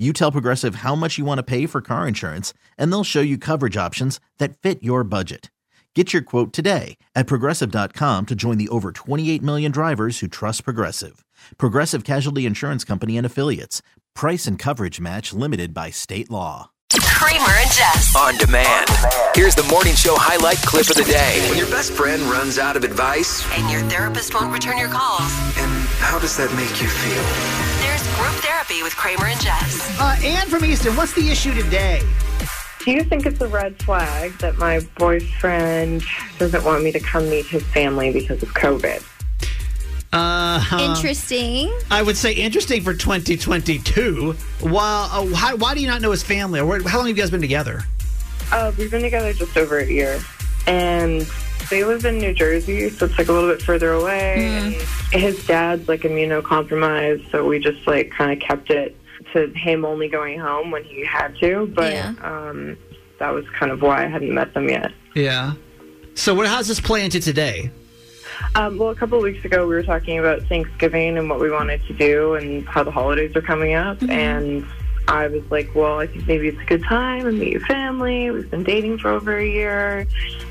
You tell Progressive how much you want to pay for car insurance, and they'll show you coverage options that fit your budget. Get your quote today at progressive.com to join the over 28 million drivers who trust Progressive. Progressive Casualty Insurance Company and Affiliates. Price and coverage match limited by state law. Kramer and Jess. On demand. Here's the morning show highlight clip of the day. When your best friend runs out of advice, And your therapist won't return your calls. and how does that make you feel? There's group therapy with Kramer and Jess. Uh, Anne from Easton, what's the issue today? Do you think it's a red flag that my boyfriend doesn't want me to come meet his family because of COVID? Uh, Interesting. I would say interesting for 2022. While, uh, how, why do you not know his family? Or how long have you guys been together? Uh, we've been together just over a year, and they live in New Jersey, so it's like a little bit further away. And his dad's like immunocompromised, so we just like kind of kept it to him only going home when he had to. But Yeah. um, that was kind of why I hadn't met them yet. Yeah. So, what, how's this play into today? Um, well, a couple of weeks ago, we were talking about Thanksgiving and what we wanted to do and how the holidays are coming up. And I was like, well, I think maybe it's a good time and meet your family. We've been dating for over a year.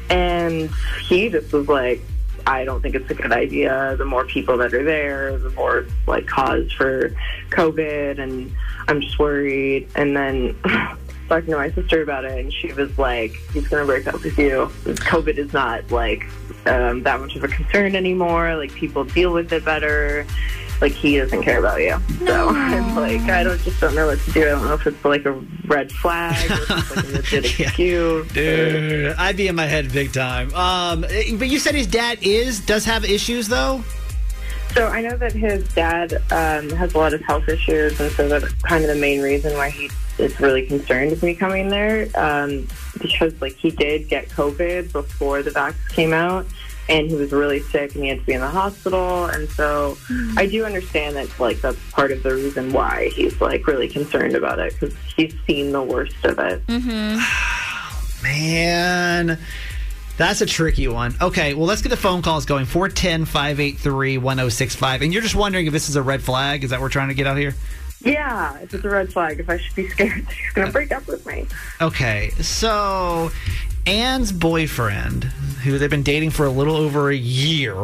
And he just was like, I don't think it's a good idea. The more people that are there, the more like cause for COVID. And I'm just worried. And then talking to my sister about it, and she was like, he's going to break up with you. COVID is not like um, that much of a concern anymore. Like people deal with it better. Like he doesn't care about you. So I'm like, I don't just don't know what to do. I don't know if it's like a red flag or if it's like a legit Yeah. excuse. Dude, I'd be in my head big time. Um, but you said his dad is does have issues though. So I know that his dad um, has a lot of health issues, and so that's kind of the main reason why he is really concerned with me coming there. Um, because like he did get COVID before the vax came out, and he was really sick, and he had to be in the hospital. And so I do understand that like that's part of the reason why he's like really concerned about it because he's seen the worst of it. Mm-hmm. Man, that's a tricky one. Okay, well, let's get the phone calls going 410 583 1065. And you're just wondering if this is a red flag? Is that what we're trying to get out here? Yeah, if it's a red flag, if I should be scared that he's gonna break up with me. Okay, so Anne's boyfriend, who they've been dating for a little over a year,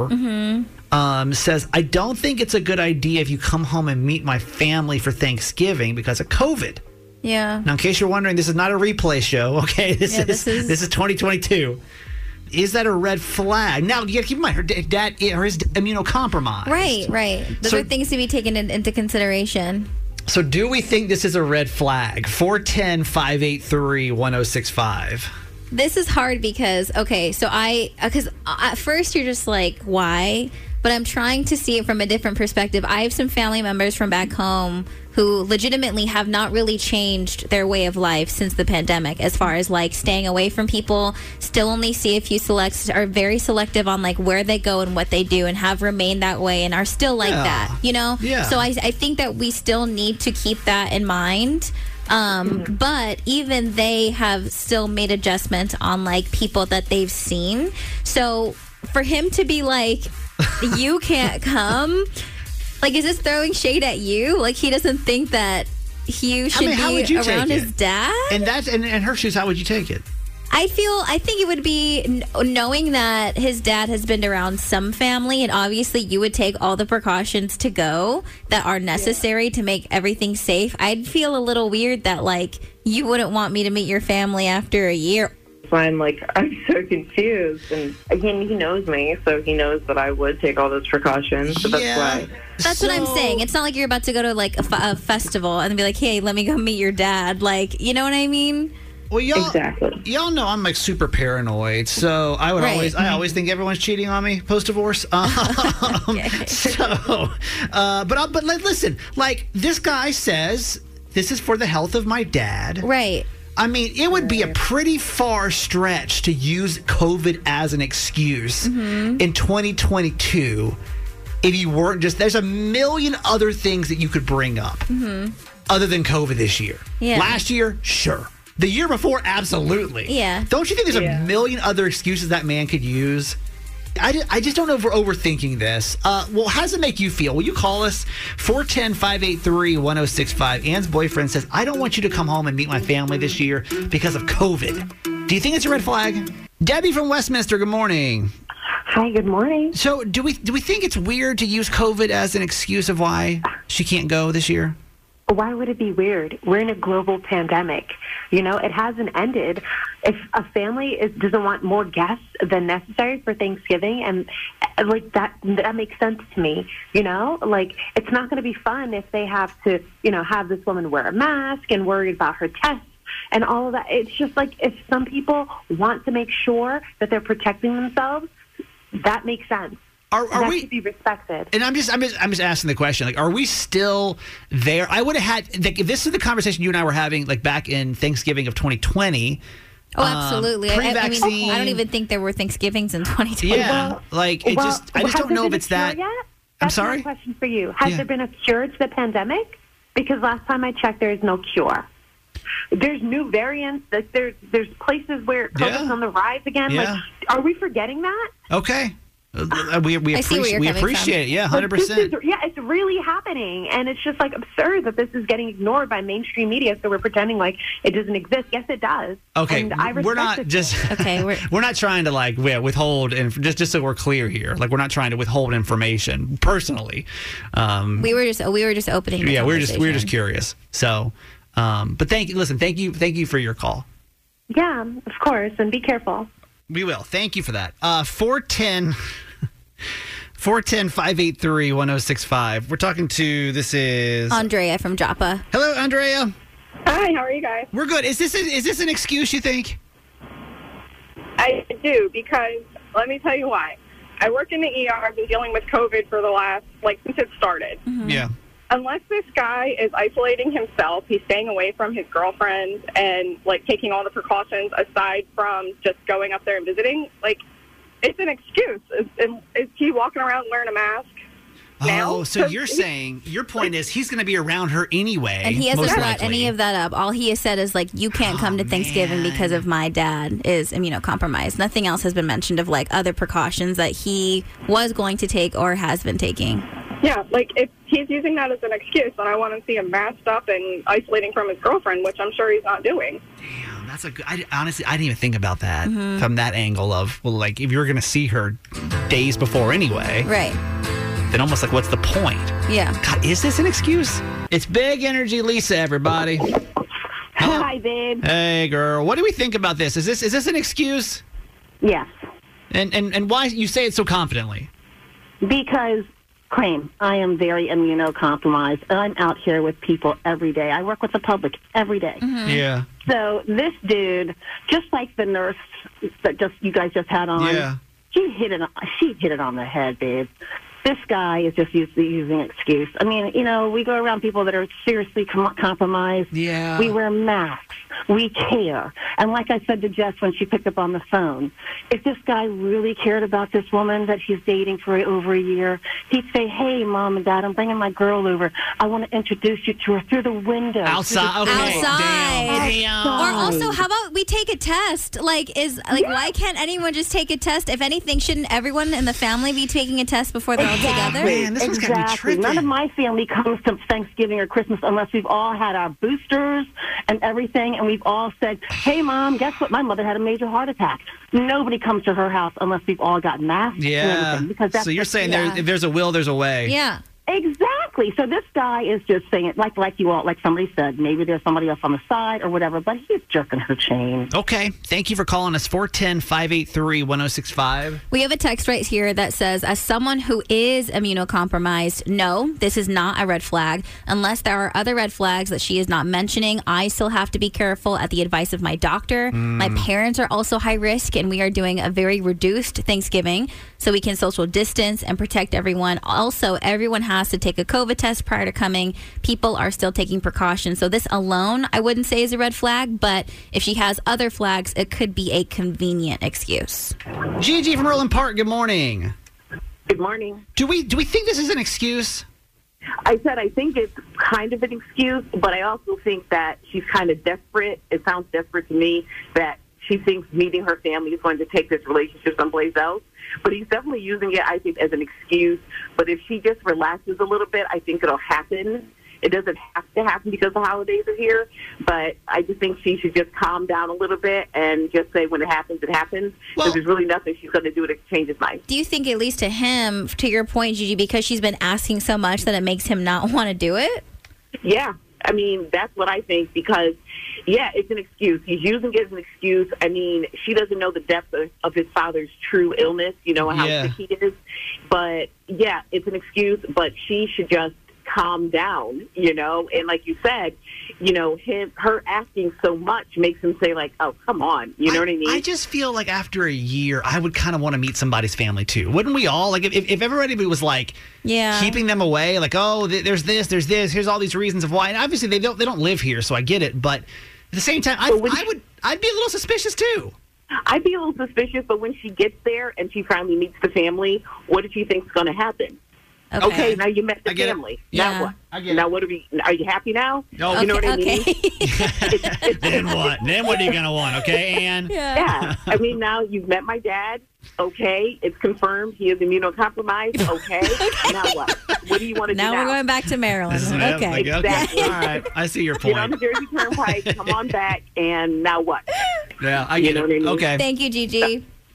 um, says, I don't think it's a good idea if you come home and meet my family for Thanksgiving because of COVID. Yeah. Now, in case you're wondering, this is not a replay show. Okay, this Yeah, is this is- this is 2022. Is that a red flag? Now you got to keep in mind her dad or his immunocompromised. Right, right. Those So- are things to be taken in, into consideration. So, do we think this is a red flag? 410 583 1065. This is hard because okay, so I uh, because at first you're just like why, but I'm trying to see it from a different perspective. I have some family members from back home who legitimately have not really changed their way of life since the pandemic as far as like staying away from people still only see a few selects are very selective on like where they go and what they do and have remained that way and are still like Yeah. that you know Yeah. so I, I think that we still need to keep that in mind um, but even they have still made adjustments on like people that they've seen so for him to be like you can't come like is this throwing shade at you like he doesn't think that you should mean, how would be you take around it? his dad And that's and, and her shoes. How would you take it? I feel I think it would be kn- knowing that his dad has been around some family and obviously you would take all the precautions to go that are necessary to make everything safe. I'd feel a little weird that like you wouldn't want me to meet your family after a year why I'm like, I'm so confused. And again, he knows me, so he knows that I would take all those precautions. So that's why. That's what I'm saying. It's not like you're about to go to like a, festival and be like, "Hey, let me go meet your dad." Like, you know what I mean? Well, y'all, Exactly. y'all know I'm like super paranoid, so I would Right. always, I always think everyone's cheating on me post divorce. Um, so, uh, but uh, but like, listen, like this guy says, this is for the health of my dad. Right. I mean, it would be a pretty far stretch to use COVID as an excuse Mm-hmm. in 2022 if you weren't just. There's a million other things that you could bring up other than COVID this year. Mm-hmm. Yeah. Last year, sure. The year before, absolutely. Yeah. Don't you think there's Yeah. a million other excuses that man could use? I, I just don't know if we're overthinking this. Uh, well, how does it make you feel? Will you call us 410 583 1065? Ann's boyfriend says, I don't want you to come home and meet my family this year because of COVID. Do you think it's a red flag? Debbie from Westminster, good morning. Hi, good morning. So, do we do we think it's weird to use COVID as an excuse of why she can't go this year? Why would it be weird? We're in a global pandemic. You know, it hasn't ended. If a family is, doesn't want more guests than necessary for Thanksgiving, and like that, that makes sense to me. You know, like it's not going to be fun if they have to, you know, have this woman wear a mask and worry about her tests and all of that. It's just like if some people want to make sure that they're protecting themselves, that makes sense. Are, are that we? should be respected. And I'm just, I'm just, I'm just asking the question. Like, are we still there? I would have had. Like, if this is the conversation you and I were having, like back in Thanksgiving of 2020. Oh, um, absolutely. I, I mean, pre-vaccine- I don't even think there were Thanksgivings in 2020. Yeah, like it Well, just. I just don't know if it's that. Yet? I'm That's sorry? My question for you: Has Yeah. there been a cure to the pandemic? Because last time I checked, there is no cure. There's new variants. Like there's there's places where COVID's Yeah. on the rise again. Yeah. Like, are we forgetting that? Okay. Uh, we we, I see where appreciate, you're we from. appreciate it. Yeah, hundred percent. Yeah, it's really happening, and it's just like absurd that this is getting ignored by mainstream media. So we're pretending like it doesn't exist. Yes, it does. Okay, and I we're not just. Okay, we're- we're not trying to like yeah, withhold and just just so we're clear here. Like we're not trying to withhold information personally. Um, We were just we were just opening. Yeah, we're just we're just curious. So, um, but thank you. Listen, thank you, thank you for your call. Yeah, of course, and be careful. We will. Thank you for that. Uh, 410 410 583 1065. We're talking to, this is. Andrea from Joppa. Hello, Andrea. Hi, how are you guys? We're good. Is this, is this an excuse, you think? I do because let me tell you why. I work in the ER. I've been dealing with COVID for the last, like, since it started. Yeah. Unless this guy is isolating himself, he's staying away from his girlfriend and, like, taking all the precautions aside from just going up there and visiting, like, it's an excuse. Is, is he walking around wearing a mask? Oh, now? Oh, so 'Cause you're saying, your point is he's going to be around her anyway. And he hasn't brought any of that up. All he has said is like, "You can't come to Oh, Thanksgiving because of my dad is immunocompromised." Nothing else has been mentioned of like other precautions that he was going to take or has been taking. Yeah, like, if he's using that as an excuse, then I want to see him masked up and isolating from his girlfriend, which I'm sure he's not doing. Damn, that's a good. I, honestly, I didn't even think about that Mm-hmm. from that angle of, well, like, if you're going to see her days before anyway, Right. then almost like, what's the point? Yeah. God, is this an excuse? It's Big Energy Lisa, everybody. Hi, babe. Hey, girl. What do we think about this? Is this is this an excuse? Yes. And and and why you say it so confidently? Because, claim, I am very immunocompromised, I'm out here with people every day. I work with the public every day. Mm-hmm. Yeah. So this dude, just like the nurse that just you guys just had on, Yeah. she hit it. She hit it on the head, babe. This guy is just using, using an excuse. I mean, you know, we go around people that are seriously com- compromised. Yeah. We wear masks. We care. And like I said to Jess when she picked up on the phone, if this guy really cared about this woman that he's dating for over a year, he'd say, "Hey, mom and dad, I'm bringing my girl over. I want to introduce you to her through the window." Outside. Okay. Outside. Damn. Or also, how about we take a test? Like, is like, why can't anyone just take a test? If anything, shouldn't everyone in the family be taking a test before they're all together? Man, this one's gotta be exactly. None of my family comes to Thanksgiving or Christmas unless we've all had our boosters and everything, and we've all said, "Hey, mom, guess what? My mother had a major heart attack." Nobody comes to her house unless we've all got masks. Yeah. everything, because that's So you're just- saying there, if there's a will, there's a way. Yeah. Exactly. So this guy is just saying it like like you all like somebody said. Maybe there's somebody else on the side or whatever, but he's jerking her chain. Okay. Thank you for calling us 410 583 1065. We have a text right here that says, as someone who is immunocompromised, no, this is not a red flag. Unless there are other red flags that she is not mentioning, I still have to be careful at the advice of my doctor. Hmm. My parents are also high risk, and we are doing a very reduced Thanksgiving so we can social distance and protect everyone. Also, everyone has to take a COVID test prior to coming. People are still taking precautions. So, this alone, I wouldn't say is a red flag, but if she has other flags, it could be a convenient excuse. Gigi from Roland Park, good morning. Good morning. Do we do we think this is an excuse? I said I think it's kind of an excuse, but I also think that she's kind of desperate. It sounds desperate to me that she thinks meeting her family is going to take this relationship someplace else. But he's definitely using it, I think, as an excuse. But if she just relaxes a little bit, I think it'll happen. It doesn't have to happen because the holidays are here, but I just think she should just calm down a little bit and just say when it happens, it happens. Because there's really nothing she's going to do to change his mind. Do you think, at least to him, to your point, Gigi, because she's been asking so much that it makes him not want to do it? Yeah, I mean that's what I think because yeah, it's an excuse. He's using it as an excuse. I mean, she doesn't know the depth of, of his father's true illness, you know, how Yeah. sick he is. But yeah, it's an excuse. But she should just calm down, you know. And like you said, you know, him her asking so much makes him say like, "Oh, come on," you know what I mean? I just feel like after a year, I would kind of want to meet somebody's family too. Wouldn't we all? Like if, if everybody was like Yeah. keeping them away, like oh, th- there's this, there's this, here's all these reasons of why. And obviously they don't they don't live here, so I get it. But at the same time, I, I would I'd be a little suspicious too. I'd be a little suspicious, but when she gets there and she finally meets the family, what does she think's going to happen? Okay. now you met the I get it. family. Yeah. Now what? I get now what are we? Are you happy now? No. you know what I Okay, mean. okay. then what? Then what are you gonna want? Okay, Ann. Yeah, I mean now you've met my dad. Okay, it's confirmed he is immunocompromised. Okay, now what? What do you want to now do we're going back to Maryland. This is- yeah, Okay. Exactly. All right, I see your point. Get on point. the Jersey Turnpike. Come on back, and now what? Yeah, I get You get know what I mean? Okay. Thank you, Gigi.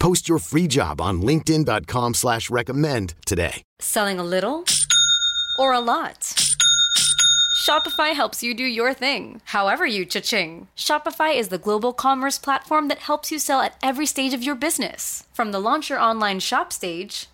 Post your free job on linkedin.com slash recommend today. Selling a little or a lot? Shopify helps you do your thing, however you cha-ching. Shopify is the global commerce platform that helps you sell at every stage of your business. From the launch your online shop stage,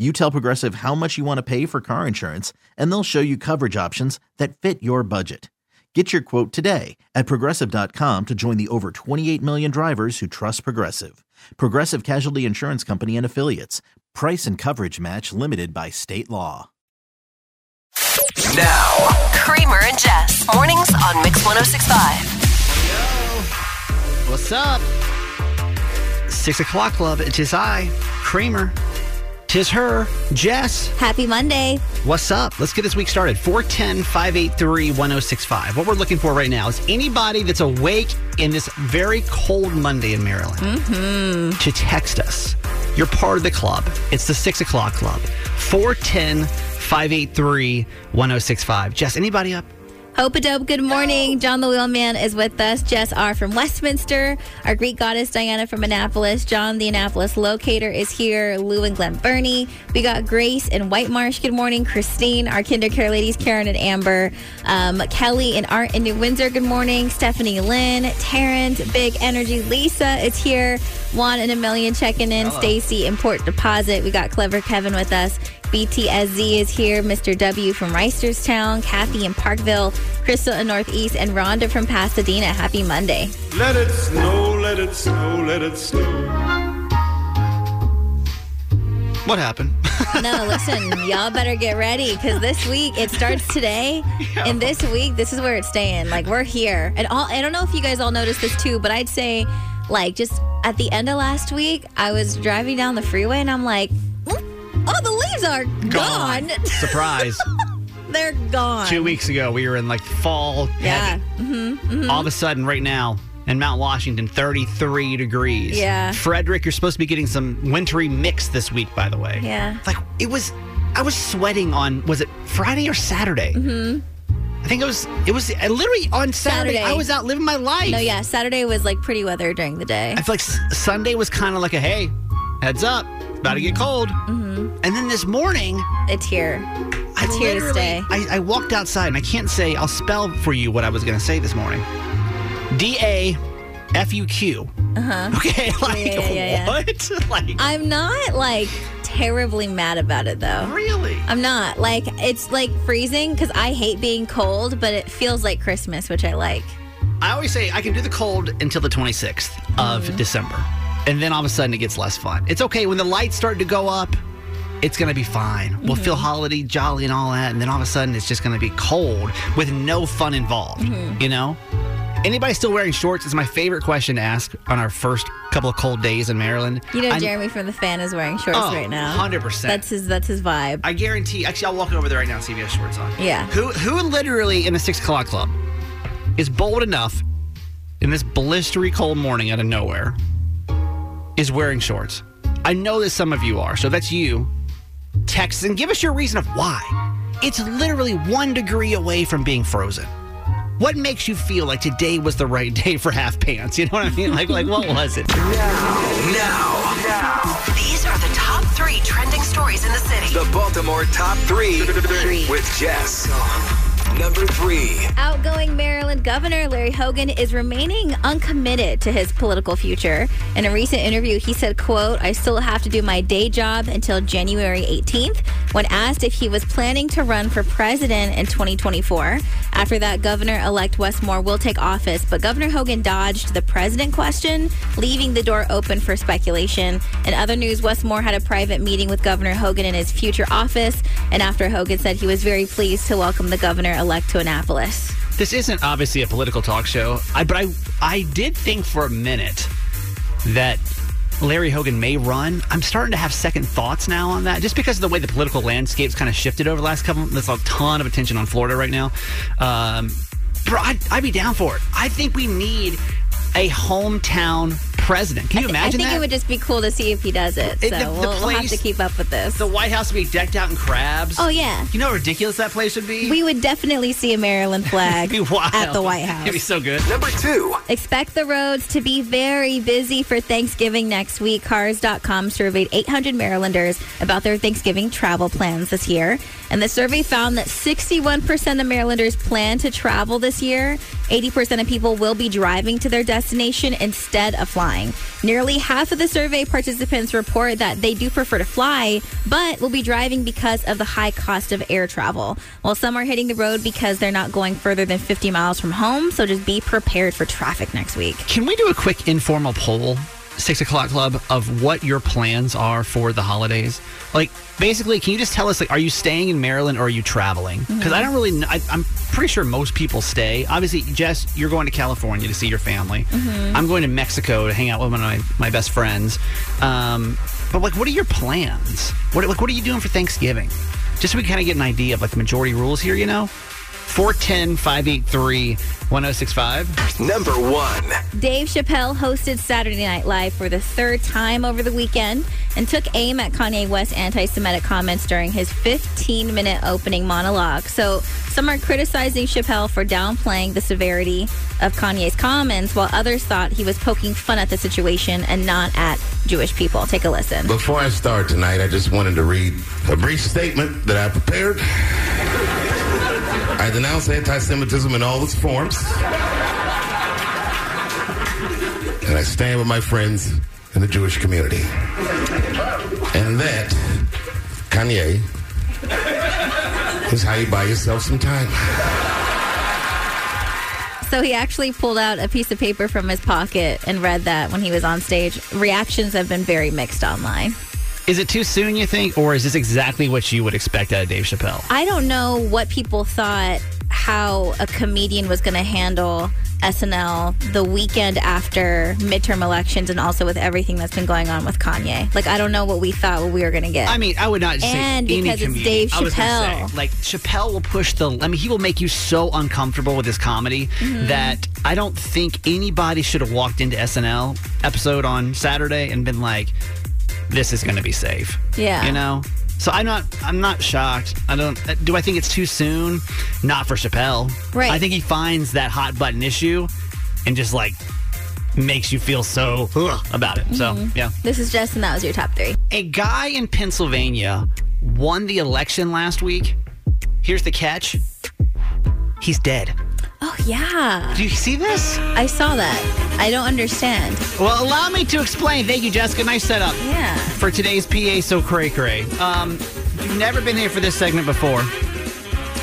You tell Progressive how much you want to pay for car insurance, and they'll show you coverage options that fit your budget. Get your quote today at progressive.com to join the over 28 million drivers who trust Progressive. Progressive Casualty Insurance Company and Affiliates. Price and coverage match limited by state law. Now, Kramer and Jess. Mornings on Mix 1065. What's up? Six o'clock club. It is I, Kramer. Tis her, Jess. Happy Monday. What's up? Let's get this week started. 410 583 1065. What we're looking for right now is anybody that's awake in this very cold Monday in Maryland Mm-hmm. to text us. You're part of the club. It's the six o'clock club. 410 583 1065. Jess, anybody up? Hope a dope. Good morning. John the Wheelman is with us. Jess R from Westminster. Our Greek goddess Diana from Annapolis. John the Annapolis locator is here. Lou and Glen Burnie. We got Grace in White Marsh. Good morning. Christine. Our Kinder Care ladies Karen and Amber. Um, Kelly and Art in New Windsor. Good morning. Stephanie Lynn. Terrence. Big Energy. Lisa is here. Juan and a million checking in. Stacy in Port Deposit. We got Clever Kevin with us. BTSZ is here. Mr. W from Reisterstown. Kathy in Parkville. Crystal in Northeast. And Rhonda from Pasadena. Happy Monday. Let it snow, let it snow, let it snow. What happened? No, listen, y'all better get ready because this week it starts today, and this week this is where it's staying. Like we're here, and all. I don't know if you guys all noticed this too, but I'd say, like, just at the end of last week, I was driving down the freeway, and I'm like, "Mm, oh, the leaves are gone. Surprise. They're gone. Two weeks ago, we were in like fall. Yeah. heavy. Mm-hmm, All of a sudden, right now, in Mount Washington, 33 degrees. Yeah. Frederick, you're supposed to be getting some wintry mix this week, by the way. Yeah. Like, it was, I was sweating on, was it Friday or Saturday? Mm-hmm. I think it was, it was uh, literally on Saturday. I was out living my life. No, yeah, Saturday was like pretty weather during the day. I feel like S- Sunday was kind of like a hey, heads up, about to get cold. Mm-hmm. And then this morning, it's here. I It's here to stay. I, I walked outside and I can't say, I'll spell for you what I was going to say this morning D A F U Q. Uh huh. Okay, like yeah, yeah, yeah. what? like I'm not like terribly mad about it though. Really? I'm not. Like it's like freezing because I hate being cold, but it feels like Christmas, which I like. I always say I can do the cold until the 26th of Mm-hmm. December. And then all of a sudden it gets less fun. It's okay when the lights start to go up. It's going to be fine. We'll Mm-hmm. feel holiday, jolly, and all that. And then all of a sudden, it's just going to be cold with no fun involved. Mm-hmm. You know? Anybody still wearing shorts is my favorite question to ask on our first couple of cold days in Maryland. You know, I- Jeremy from the fan is wearing shorts Oh, right now. 100%. That's his. That's his vibe. I guarantee. Actually, I'll walk over there right now and see if he has shorts on. Yeah. Who who literally in the six o'clock club is bold enough in this blistery cold morning out of nowhere is wearing shorts? I know that some of you are, so that's you. Text and give us your reason of why. It's literally one degree away from being frozen. What makes you feel like today was the right day for half pants? You know what I mean? Like, like what was it? Now, now, now. These are the top three trending stories in the city. the Baltimore top three with Jess. Number three. Outgoing Maryland Governor Larry Hogan is remaining uncommitted to his political future. In a recent interview, he said, quote, I still have to do my day job until January 18th. When asked if he was planning to run for president in 2024. After that, Governor-elect Wes Moore will take office, but Governor Hogan dodged the president question, leaving the door open for speculation. In other news, Wes Moore had a private meeting with Governor Hogan in his future office, and after Hogan said he was very pleased to welcome the governor-elect to Annapolis. This isn't obviously a political talk show, I, but I I did think for a minute that Larry Hogan may run. I'm starting to have second thoughts now on that, just because of the way the political landscape's kind of shifted over the last couple. There's a ton of attention on Florida right now. Um, bro, I'd, I'd be down for it. I think we need a hometown president. Can you I imagine I think that? it would just be cool to see if he does it. So It- the- the we'll, we'll have to keep up with this. the White House would be decked out in crabs. Oh, yeah. You know how ridiculous that place would be? we would definitely see a Maryland flag be wild. at the White House. It'd be so good. Number two. Expect the roads to be very busy for Thanksgiving next week. Cars.com surveyed 800 Marylanders about their Thanksgiving travel plans this year. And the survey found that 61% of Marylanders plan to travel this year. 80% of people will be driving to their destination instead of flying. Nearly half of the survey participants report that they do prefer to fly, but will be driving because of the high cost of air travel. While some are hitting the road because they're not going further than 50 miles from home, so just be prepared for traffic next week. Can we do a quick informal poll? Six o'clock club of what your plans are for the holidays? Like, basically, can you just tell us, like, are you staying in Maryland or are you traveling? Because I don't really, I, I'm pretty sure most people stay. Obviously, Jess, you're going to California to see your family. Mhm. I'm going to Mexico to hang out with one of my, my best friends. Um, but like, what are your plans? What like, what are you doing for Thanksgiving? Just so we kind of get an idea of like the majority rules here. You know, 410 583 1065. Number one. Dave Chappelle hosted Saturday Night Live for the third time over the weekend and took aim at Kanye West's anti Semitic comments during his 15 minute opening monologue. So, some are criticizing Chappelle for downplaying the severity of Kanye's comments, while others thought he was poking fun at the situation and not at Jewish people. Take a listen. Before I start tonight, I just wanted to read a brief statement that I prepared. I denounce anti Semitism in all its forms. And I stand with my friends in the Jewish community. And that, Kanye, is how you buy yourself some time. So he actually pulled out a piece of paper from his pocket and read that when he was on stage. Reactions have been very mixed online. Is it too soon, you think, or is this exactly what you would expect out of Dave Chappelle? I don't know what people thought how a comedian was going to handle SNL the weekend after midterm elections and also with everything that's been going on with Kanye. Like, I don't know what we thought what we were going to get. I mean, I would not say And any because it's comedian. Dave I was gonna Chappelle. say, like Chappelle will push the. I mean, he will make you so uncomfortable with his comedy Mhm. that I don't think anybody should have walked into SNL episode on Saturday and been like, "This is going to be safe." Yeah. you know. So I'm not. I'm not shocked. I don't. uh, Do I think it's too soon? Not for Chappelle. Right. I think he finds that hot button issue and just like makes you feel so ugh, about it. So Mhm. yeah. This is Justin. That was your top three. A guy in Pennsylvania won the election last week. Here's the catch he's dead. Oh, yeah. Do you see this? I saw that. I don't understand. Well, allow me to explain. Thank you, Jessica. Nice setup. Yeah. For today's PA So Cray Cray. Um, you've never been here for this segment before,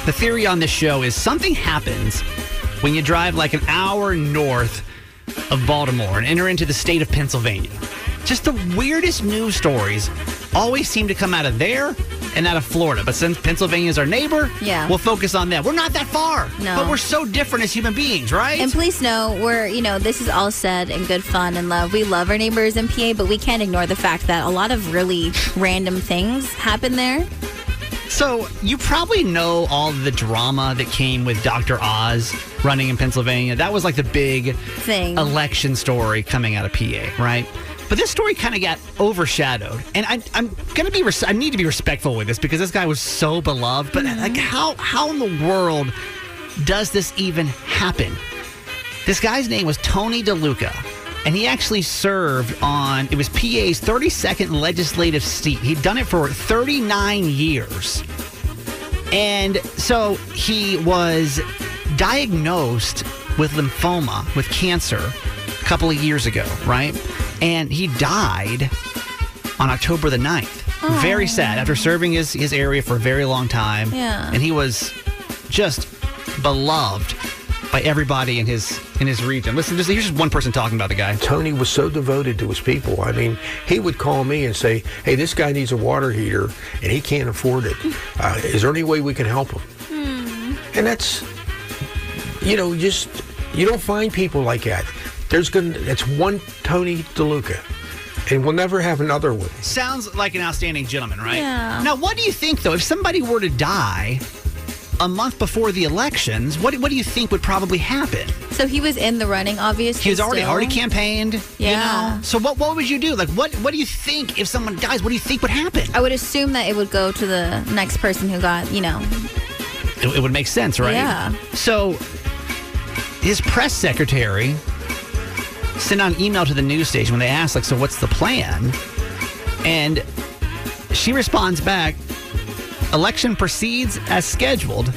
the theory on this show is something happens when you drive like an hour north of Baltimore and enter into the state of Pennsylvania. Just the weirdest news stories always seem to come out of there and out of Florida. But since Pennsylvania is our neighbor, Yeah. we'll focus on them. We're not that far, No. but we're so different as human beings, right? And please know, we're, you know, this is all said in good fun and love. We love our neighbors in PA, but we can't ignore the fact that a lot of really random things happen there. So you probably know all the drama that came with Dr. Oz running in Pennsylvania. That was like the big Thing. election story coming out of PA, right? But this story kind of got overshadowed, and I, I'm gonna be. Res- I need to be respectful with this because this guy was so beloved. But like, mm-hmm. how how in the world does this even happen? This guy's name was Tony DeLuca, and he actually served on it was PA's 32nd legislative seat. He'd done it for 39 years. And so he was diagnosed with lymphoma, with cancer, a couple of years ago, right? And he died on October the 9th. Very sad after serving his, his area for a very long time. Yeah. And he was just beloved by everybody in his in his region. Listen, just, here's just one person talking about the guy. Tony was so devoted to his people. I mean, he would call me and say, "Hey, this guy needs a water heater, and he can't afford it. Uh, is there any way we can help him?" And that's, you know, just you don't find people like that. There's gonna it's one Tony DeLuca, and we'll never have another one. Sounds like an outstanding gentleman, right? Yeah. Now, what do you think, though, if somebody were to die a month before the elections, what, what do you think would probably happen? So he was in the running, obviously. He was already still. already campaigned. Yeah. You know? So what what would you do? Like what what do you think if someone dies? What do you think would happen? I would assume that it would go to the next person who got, you know. It, it would make sense, right? Yeah. So his press secretary sent out an email to the news station when they asked, like, so what's the plan? And she responds back, election proceeds as scheduled.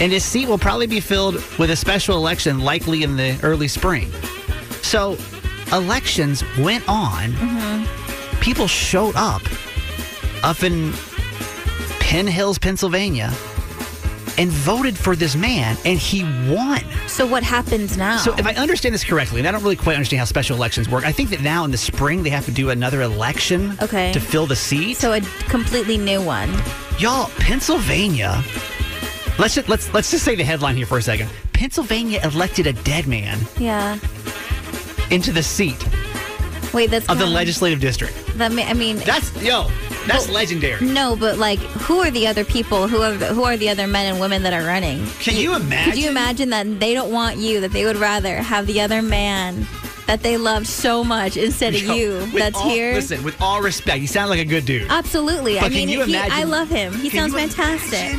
And his seat will probably be filled with a special election, likely in the early spring. So elections went on. Mm-hmm. People showed up up in Penn Hills, Pennsylvania, and voted for this man, and he won. So what happens now? So, if I understand this correctly, and I don't really quite understand how special elections work, I think that now in the spring they have to do another election Okay. to fill the seat. So a completely new one. Y'all, Pennsylvania. Let's just, let's let's just say the headline here for a second. Pennsylvania elected a dead man Yeah. into the seat Wait, that's of the kinda- legislative district. That ma- I mean, That's yo, that's legendary. no, but like, who are the other people? Who are the, who are the other men and women that are running? Can you imagine? Could you imagine that they don't want you? That they would rather have the other man that they loved so much instead of Yo, you that's all- here. Listen, with all respect, you sound like a good dude. Absolutely. But I mean, you he, I love him. He sounds you fantastic.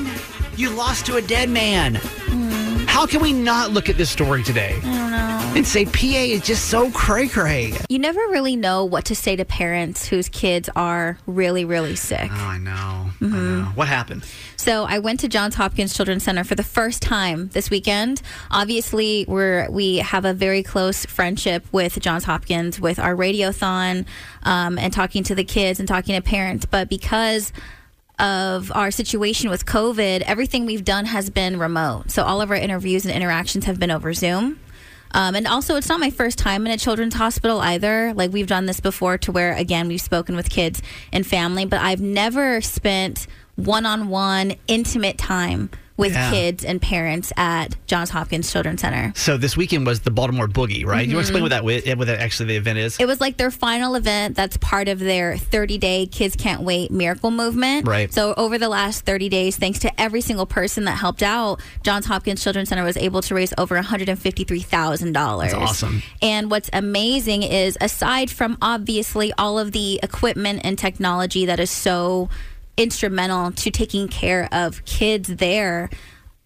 You lost to a dead man. Hmm. How can we not look at this story today I don't know. And say PA is just so cray cray? You never really know what to say to parents whose kids are really, really sick. Oh, I know. I Mm-hmm. know. What happened? So I went to Johns Hopkins Children's Center for the first time this weekend. Obviously, we're we have a very close friendship with Johns Hopkins with our radiothon um, and talking to the kids and talking to parents. But because of our situation with COVID, everything we've done has been remote. So all of our interviews and interactions have been over Zoom. Um, and also, it's not my first time in a children's hospital either. Like, we've done this before to where, again, we've spoken with kids and family, but I've never spent one on one intimate time with Yeah. kids and parents at Johns Hopkins Children's Center. So this weekend was the Baltimore Boogie, right? You want to mm-hmm. explain what that what that actually the event is? It was like their final event that's part of their 30 day Kids Can't Wait miracle movement. Right. So, over the last 30 days, thanks to every single person that helped out, Johns Hopkins Children's Center was able to raise over $153,000. That's awesome. And what's amazing is, aside from obviously all of the equipment and technology that is so instrumental to taking care of kids there,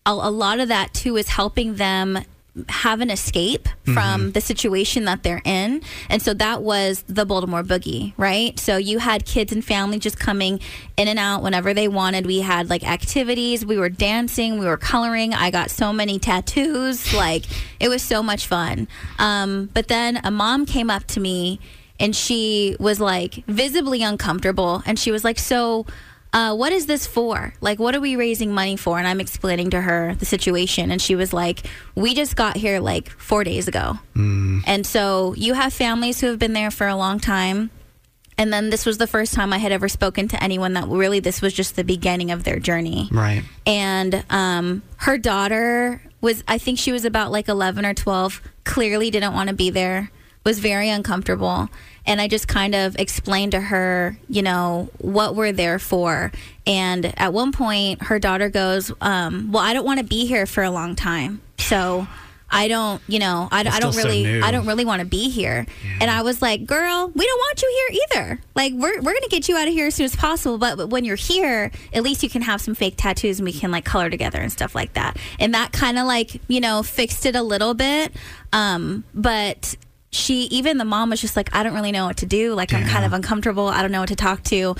a, a lot of that too is helping them have an escape from the situation that they're in. And so that was the Baltimore Boogie, right? So you had kids and family just coming in and out whenever they wanted. We had like activities, we were dancing, we were coloring. I got so many tattoos. Like it was so much fun. Um, but then a mom came up to me and she was like visibly uncomfortable and she was like, So, uh, what is this for? Like, what are we raising money for? And I'm explaining to her the situation. And she was like, We just got here like four days ago. And so you have families who have been there for a long time. And then this was the first time I had ever spoken to anyone that really this was just the beginning of their journey Right. and um, her daughter was i think she was about like 11 or 12 clearly didn't want to be there was very uncomfortable and i just kind of explained to her you know what we're there for and at one point her daughter goes um, well i don't want to be here for a long time so I don't, you know, I, I don't still so really. I don't really want to be here. And I was like, girl, we don't want you here either. Like, we're, we're going to get you out of here as soon as possible. But, but when you're here, at least you can have some fake tattoos and we can like color together and stuff like that. And that kind of like, you know, fixed it a little bit. Um, but she, even the mom was just like, I don't really know what to do. Like, I'm kind of uncomfortable. I don't know what to talk to,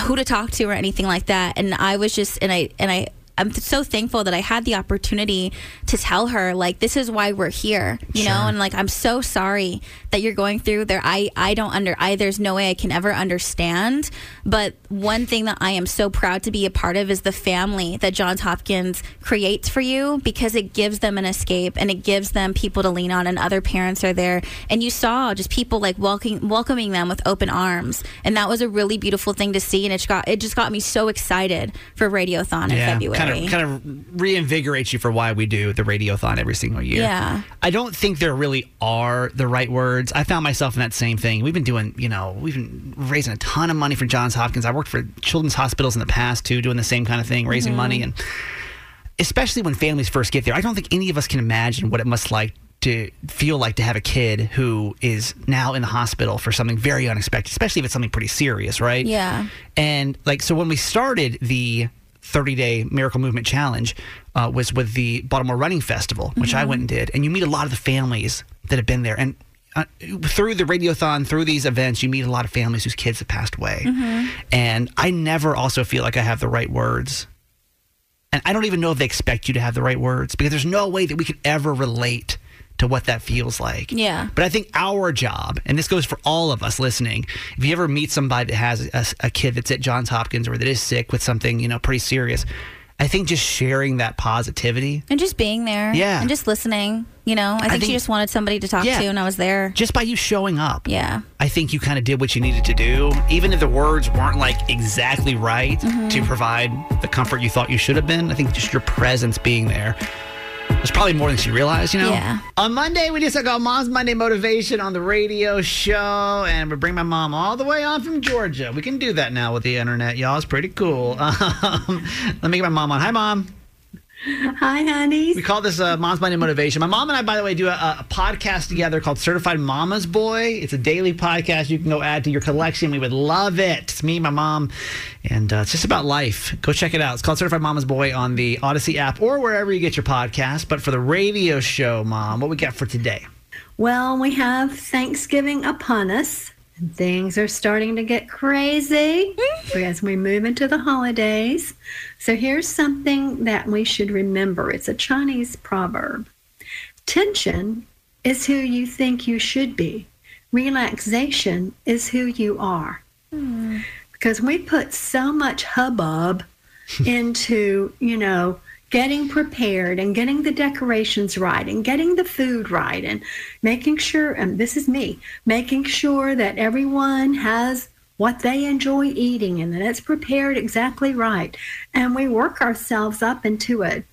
who to talk to or anything like that. And I was just, and I, and I, I'm so thankful that I had the opportunity to tell her like this is why we're here, you know, and like I'm so sorry that you're going through there. I I don't under I there's no way I can ever understand, but one thing that I am so proud to be a part of is the family that Johns Hopkins creates for you because it gives them an escape and it gives them people to lean on and other parents are there. And you saw just people like welcoming welcoming them with open arms. And that was a really beautiful thing to see. And it got it just got me so excited for Radiothon in February. kind of kind of reinvigorates you for why we do the radiothon every single year. Yeah. I don't think there really are the right words. I found myself in that same thing. We've been doing, you know, we've been raising a ton of money for Johns Hopkins. I worked for children's hospitals in the past too, doing the same kind of thing, raising Mhm. money and especially when families first get there. I don't think any of us can imagine what it must like to feel like to have a kid who is now in the hospital for something very unexpected, especially if it's something pretty serious, right? Yeah. And like, so when we started the 30 day Miracle Movement Challenge, uh, was with the Baltimore Running Festival, which I Mhm. went and did. And you meet a lot of the families that have been there. And uh, through the radiothon, through these events, you meet a lot of families whose kids have passed away. Mhm. And I never also feel like I have the right words. And I don't even know if they expect you to have the right words because there's no way that we could ever relate to what that feels like. Yeah. But I think our job, and this goes for all of us listening, if you ever meet somebody that has a, a kid that's at Johns Hopkins or that is sick with something, you know, pretty serious, I think just sharing that positivity, And just being there. Yeah. And just listening. You know, I think, she think- just wanted somebody to talk Yeah. to, and I was there. just by you showing up, Yeah. I think you kind of did what you needed to do, even if the words weren't like exactly right Mhm. to provide the comfort you thought you should have been. I think just your presence being there was probably more than she realized, you know? Yeah. On Monday, we just got Mom's Monday Motivation on the radio show, and we bring my mom all the way on from Georgia. We can do that now with the internet, y'all. It's pretty cool. Um, let me get my mom on. Hi, Mom. Hi, honey. We call this uh, Mom's Monday Motivation. My mom and I, by the way, do a, a podcast together called Certified Mama's Boy. It's a daily podcast you can go add to your collection. We would love it. It's me, my mom, and uh, it's just about life. Go check it out. It's called Certified Mama's Boy on the Odyssey app or wherever you get your podcast. But for the radio show, Mom, what we got for today? Well, we have Thanksgiving upon us. And things are starting to get crazy mm-hmm. as we move into the holidays. So here's something that we should remember. It's a Chinese proverb. Tension is who you think you should be. Relaxation is who you are. Hmm. Because we put so much hubbub into, you know, getting prepared and getting the decorations right and getting the food right and making sure, and this is me, making sure that everyone has what they enjoy eating and that it's prepared exactly right. And we work ourselves up into a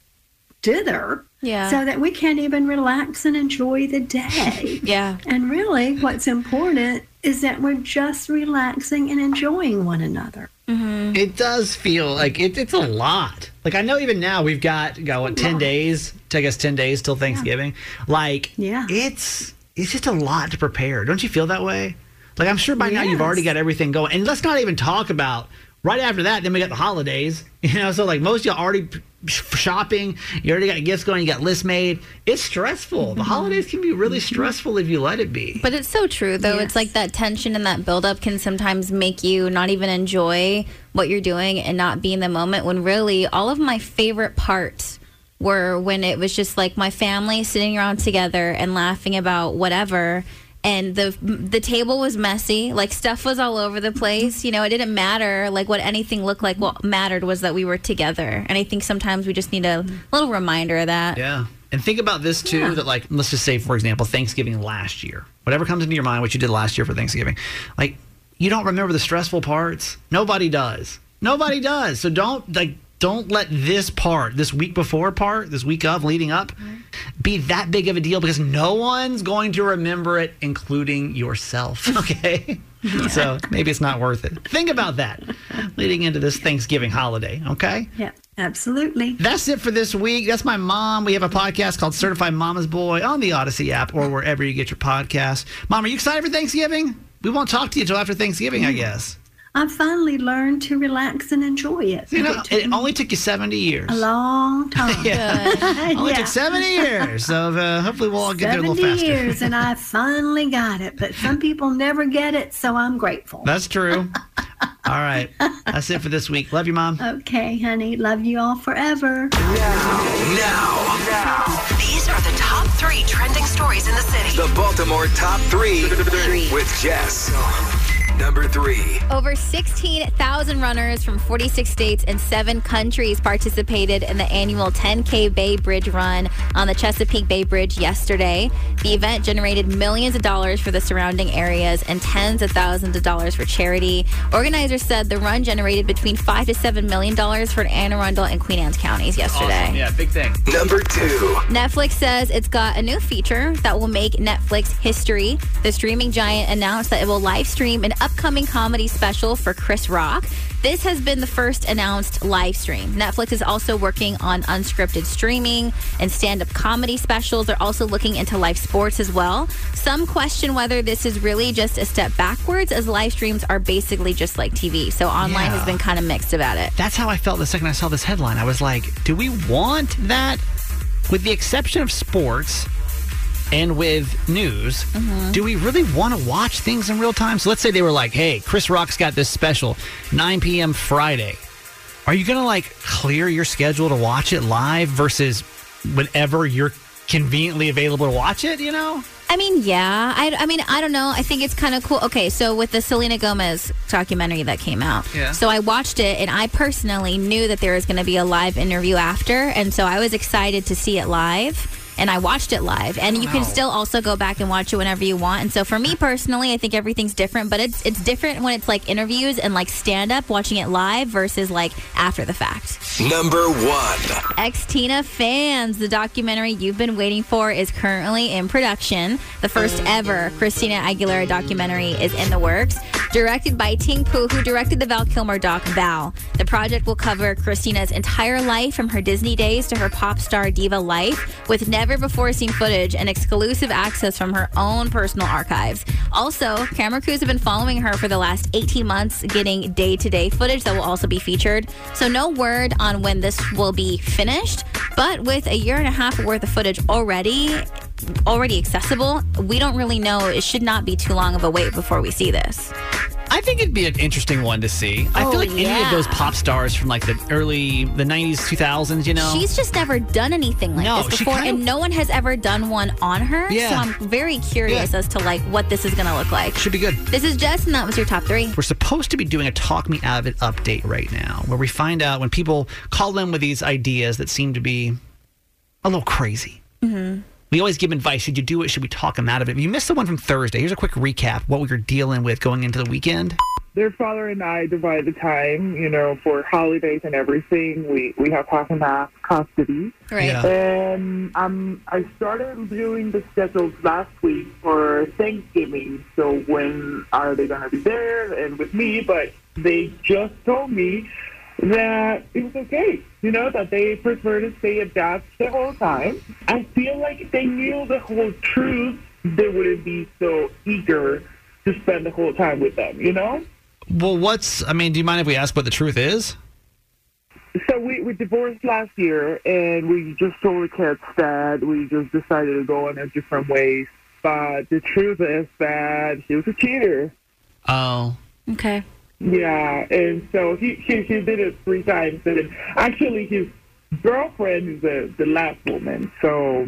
dither Yeah. so that we can't even relax and enjoy the day. yeah. And really, what's important is that we're just relaxing and enjoying one another. Mm-hmm. It does feel like it, it's a lot. Like I know even now we've got got what ten days. Take us ten days till Thanksgiving. Like yeah, it's it's just a lot to prepare. Don't you feel that way? Like I'm sure by now you've already got everything going. And let's not even talk about right after that. Then we got the holidays. You know, so like most of you already shopping. You already got gifts going. You got lists made. It's stressful. The mm-hmm. holidays can be really mm-hmm. stressful if you let it be. But it's so true, though. It's like that tension and that buildup can sometimes make you not even enjoy what you're doing and not be in the moment. When really, all of my favorite parts were when it was just like my family sitting around together and laughing about whatever. And the the table was messy, like stuff was all over the place. You know, it didn't matter like what anything looked like. What mattered was that we were together. And I think sometimes we just need a little reminder of that. Yeah. And think about this too that like let's just say for example Thanksgiving last year. Whatever comes into your mind what you did last year for Thanksgiving. Like you don't remember the stressful parts. Nobody does. Nobody does. So don't like don't let this part, this week before part, this week of leading up be that big of a deal because no one's going to remember it including yourself, okay? So maybe it's not worth it. Think about that leading into this Thanksgiving holiday, okay? Yeah, absolutely. That's it for this week. That's my mom. We have a podcast called Certified Mama's Boy on the Audacy app or wherever you get your podcasts. Mom, are you excited for Thanksgiving? We won't talk to you until after Thanksgiving, I mm. guess. I finally learned to relax and enjoy it. You know, It it only took you 70 years. a long time. Yeah. Only Yeah. took 70 years. So uh, hopefully we'll all get there a little faster. 70 years, and I finally got it. But some people never get it, so I'm grateful. That's true. All right. That's it for this week. Love you, Mom. Okay, honey. Love you all forever. Now, now, now. These are the top three trending stories in the city. the Baltimore Top 3 with Jess. Number 3. Over 16,000 runners from 46 states and seven countries participated in the annual 10K Bay Bridge Run on the Chesapeake Bay Bridge yesterday. The event generated millions of dollars for the surrounding areas and tens of thousands of dollars for charity. Organizers said the run generated between five to seven million dollars for Anne Arundel and Queen Anne's counties yesterday. Awesome. Yeah, big thing. Number 2. Netflix says it's got a new feature that will make Netflix history. The streaming giant announced that it will live stream an upcoming comedy special for Chris Rock. This has been the first announced live stream. Netflix is also working on unscripted streaming and stand up comedy specials. They're also looking into live sports as well. Some question whether this is really just a step backwards, as live streams are basically just like TV. So online Yeah. has been kind of mixed about it. That's how I felt the second I saw this headline. I was like, do we want that? With the exception of sports and with news, do we really want to watch things in real time? So let's say they were like, hey, Chris Rock's got this special, 9 p.m. Friday. Are you going to like clear your schedule to watch it live versus whenever you're conveniently available to watch it, you know? I mean, yeah. I, I mean, I don't know. I think it's kind of cool. Okay, so with the Selena Gomez documentary that came out, Yeah. so I watched it, and I personally knew that there was going to be a live interview after, and so I was excited to see it live. And I watched it live, and you can still also go back and watch it whenever you want. And so, for me personally, I think everything's different, but it's it's different when it's like interviews and like stand up, watching it live versus like after the fact. Number one. Xtina fans, the documentary you've been waiting for is currently in production. The first ever Christina Aguilera documentary is in the works. Directed by Ting Poo, who directed the Val Kilmer doc Val. The project will cover Christina's entire life from her Disney days to her pop star diva life, with never before seen footage and exclusive access from her own personal archives. Also, camera crews have been following her for the last 18 months, getting day to day footage that will also be featured. So, no word on when this will be finished, but with a year and a half worth of footage already. Already accessible, we don't really know. It should not be too long of a wait before we see this. I think it'd be an interesting one to see. I Oh, feel like any of those pop stars from like the early the '90s, 2000s, you know, She's just never done anything like No, this she before, kind of- and no one has ever done one on her. Yeah. So I'm very curious as to like what this is going to look like. should be good. This is Jess, and that was your top three. We're supposed to be doing a Talk Me Out of It update right now, where we find out when people call in with these ideas that seem to be a little crazy. Mm-hmm. We always give advice. Should you do it? Should we talk them out of it? If you missed the one from Thursday, here's a quick recap what we were dealing with going into the weekend. Their father and I divide the time, you know, for holidays and everything. We we have half and half custody. Right. Yeah. And um, I started doing the schedules last week for Thanksgiving. So when are they going to be there and with me? But they just told me that it was okay. You know, that they prefer to stay at dad's the whole time. I feel like if they knew the whole truth, they wouldn't be so eager to spend the whole time with them, you know? Well, what's, I mean, do you mind if we ask what the truth is? So we, we divorced last year, and we just told the kids that we just decided to go in a different ways. But the truth is that he was a cheater. Oh. Okay. Yeah, and so he he, he did it three times, and actually his girlfriend is the the last woman. So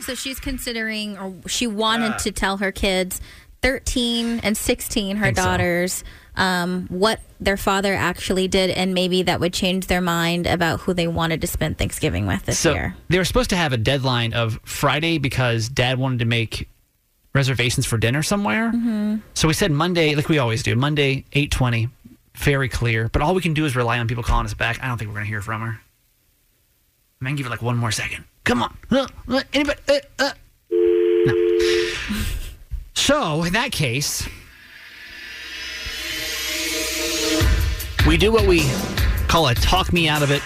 So she's considering, or she wanted to tell her kids, 13 and 16, her Think so. daughters, um, what their father actually did, and maybe that would change their mind about who they wanted to spend Thanksgiving with this so year. they were supposed to have a deadline of Friday because dad wanted to make reservations for dinner somewhere. Mm-hmm. So we said Monday, like we always do, Monday, 820, very clear. But all we can do is rely on people calling us back. I don't think we're going to hear from her. To give it like one more second. Come on. Uh, uh, anybody? Uh, uh. No. So in that case, we do what we call a talk me out of it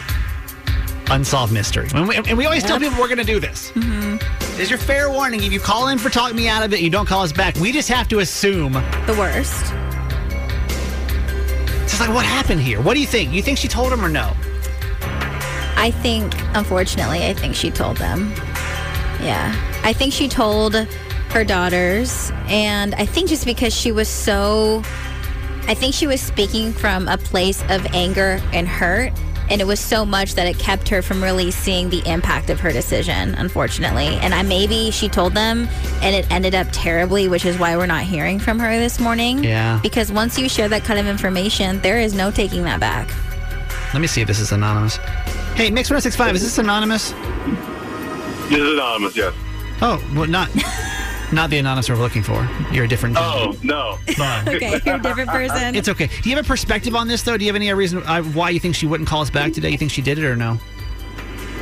unsolved mystery. And we, and we always tell people we're going to do this. Mm-hmm. There's your fair warning. If you call in for talk me out of it, you don't call us back. We just have to assume the worst. It's just like, what happened here? What do you think? You think she told him or no? I think, unfortunately, I think she told them. Yeah. I think she told her daughters. And I think just because she was so. I think she was speaking from a place of anger and hurt. And it was so much that it kept her from really seeing the impact of her decision, unfortunately. And I maybe she told them and it ended up terribly, which is why we're not hearing from her this morning. Yeah. Because once you share that kind of information, there is no taking that back. Let me see if this is anonymous. Hey, Mix 1065, is this anonymous? This is anonymous, yes. Oh, well, not not the anonymous we're looking for. You're a different. Oh, no. okay, you're a different person. It's okay. Do you have a perspective on this, though? Do you have any reason uh, why you think she wouldn't call us back today? You think she did it or no?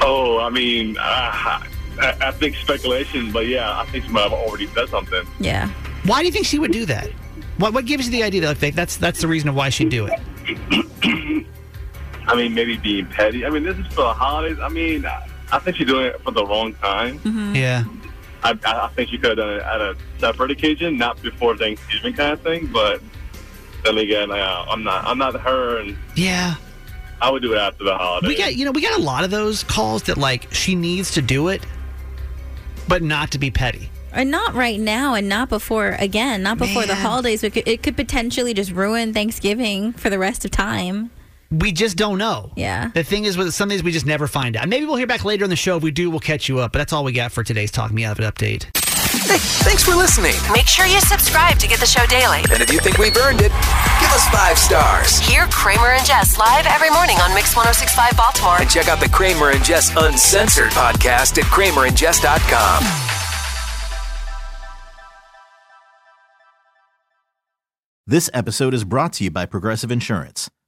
Oh, I mean, uh, I, I think speculation, but yeah, I think she might have already said something. Yeah. Why do you think she would do that? What What gives you the idea that like, that's that's the reason of why she'd do it? I mean, maybe being petty. I mean, this is for the holidays. I mean, I, I think she's doing it for the wrong time. Yeah. I, I I think she could have done it at a separate occasion, not before Thanksgiving kind of thing. But then again, uh, I'm not I'm not her, and Yeah. I would do it after the holidays. We got you know we got a lot of those calls that like she needs to do it, but not to be petty. And not right now, and not before, again, not before the holidays. It could, it could potentially just ruin Thanksgiving for the rest of time. We just don't know. Yeah. The thing is, with some days we just never find out. Maybe we'll hear back later in the show. If we do, we'll catch you up. But that's all we got for today's Talk Me Out of It update. Hey, thanks for listening. Make sure you subscribe to get the show daily. And if you think we've earned it, give us five stars. Hear Kramer and Jess live every morning on Mix 1065 Baltimore. And check out the Kramer and Jess Uncensored podcast at kramerandjess.com. This episode is brought to you by Progressive Insurance.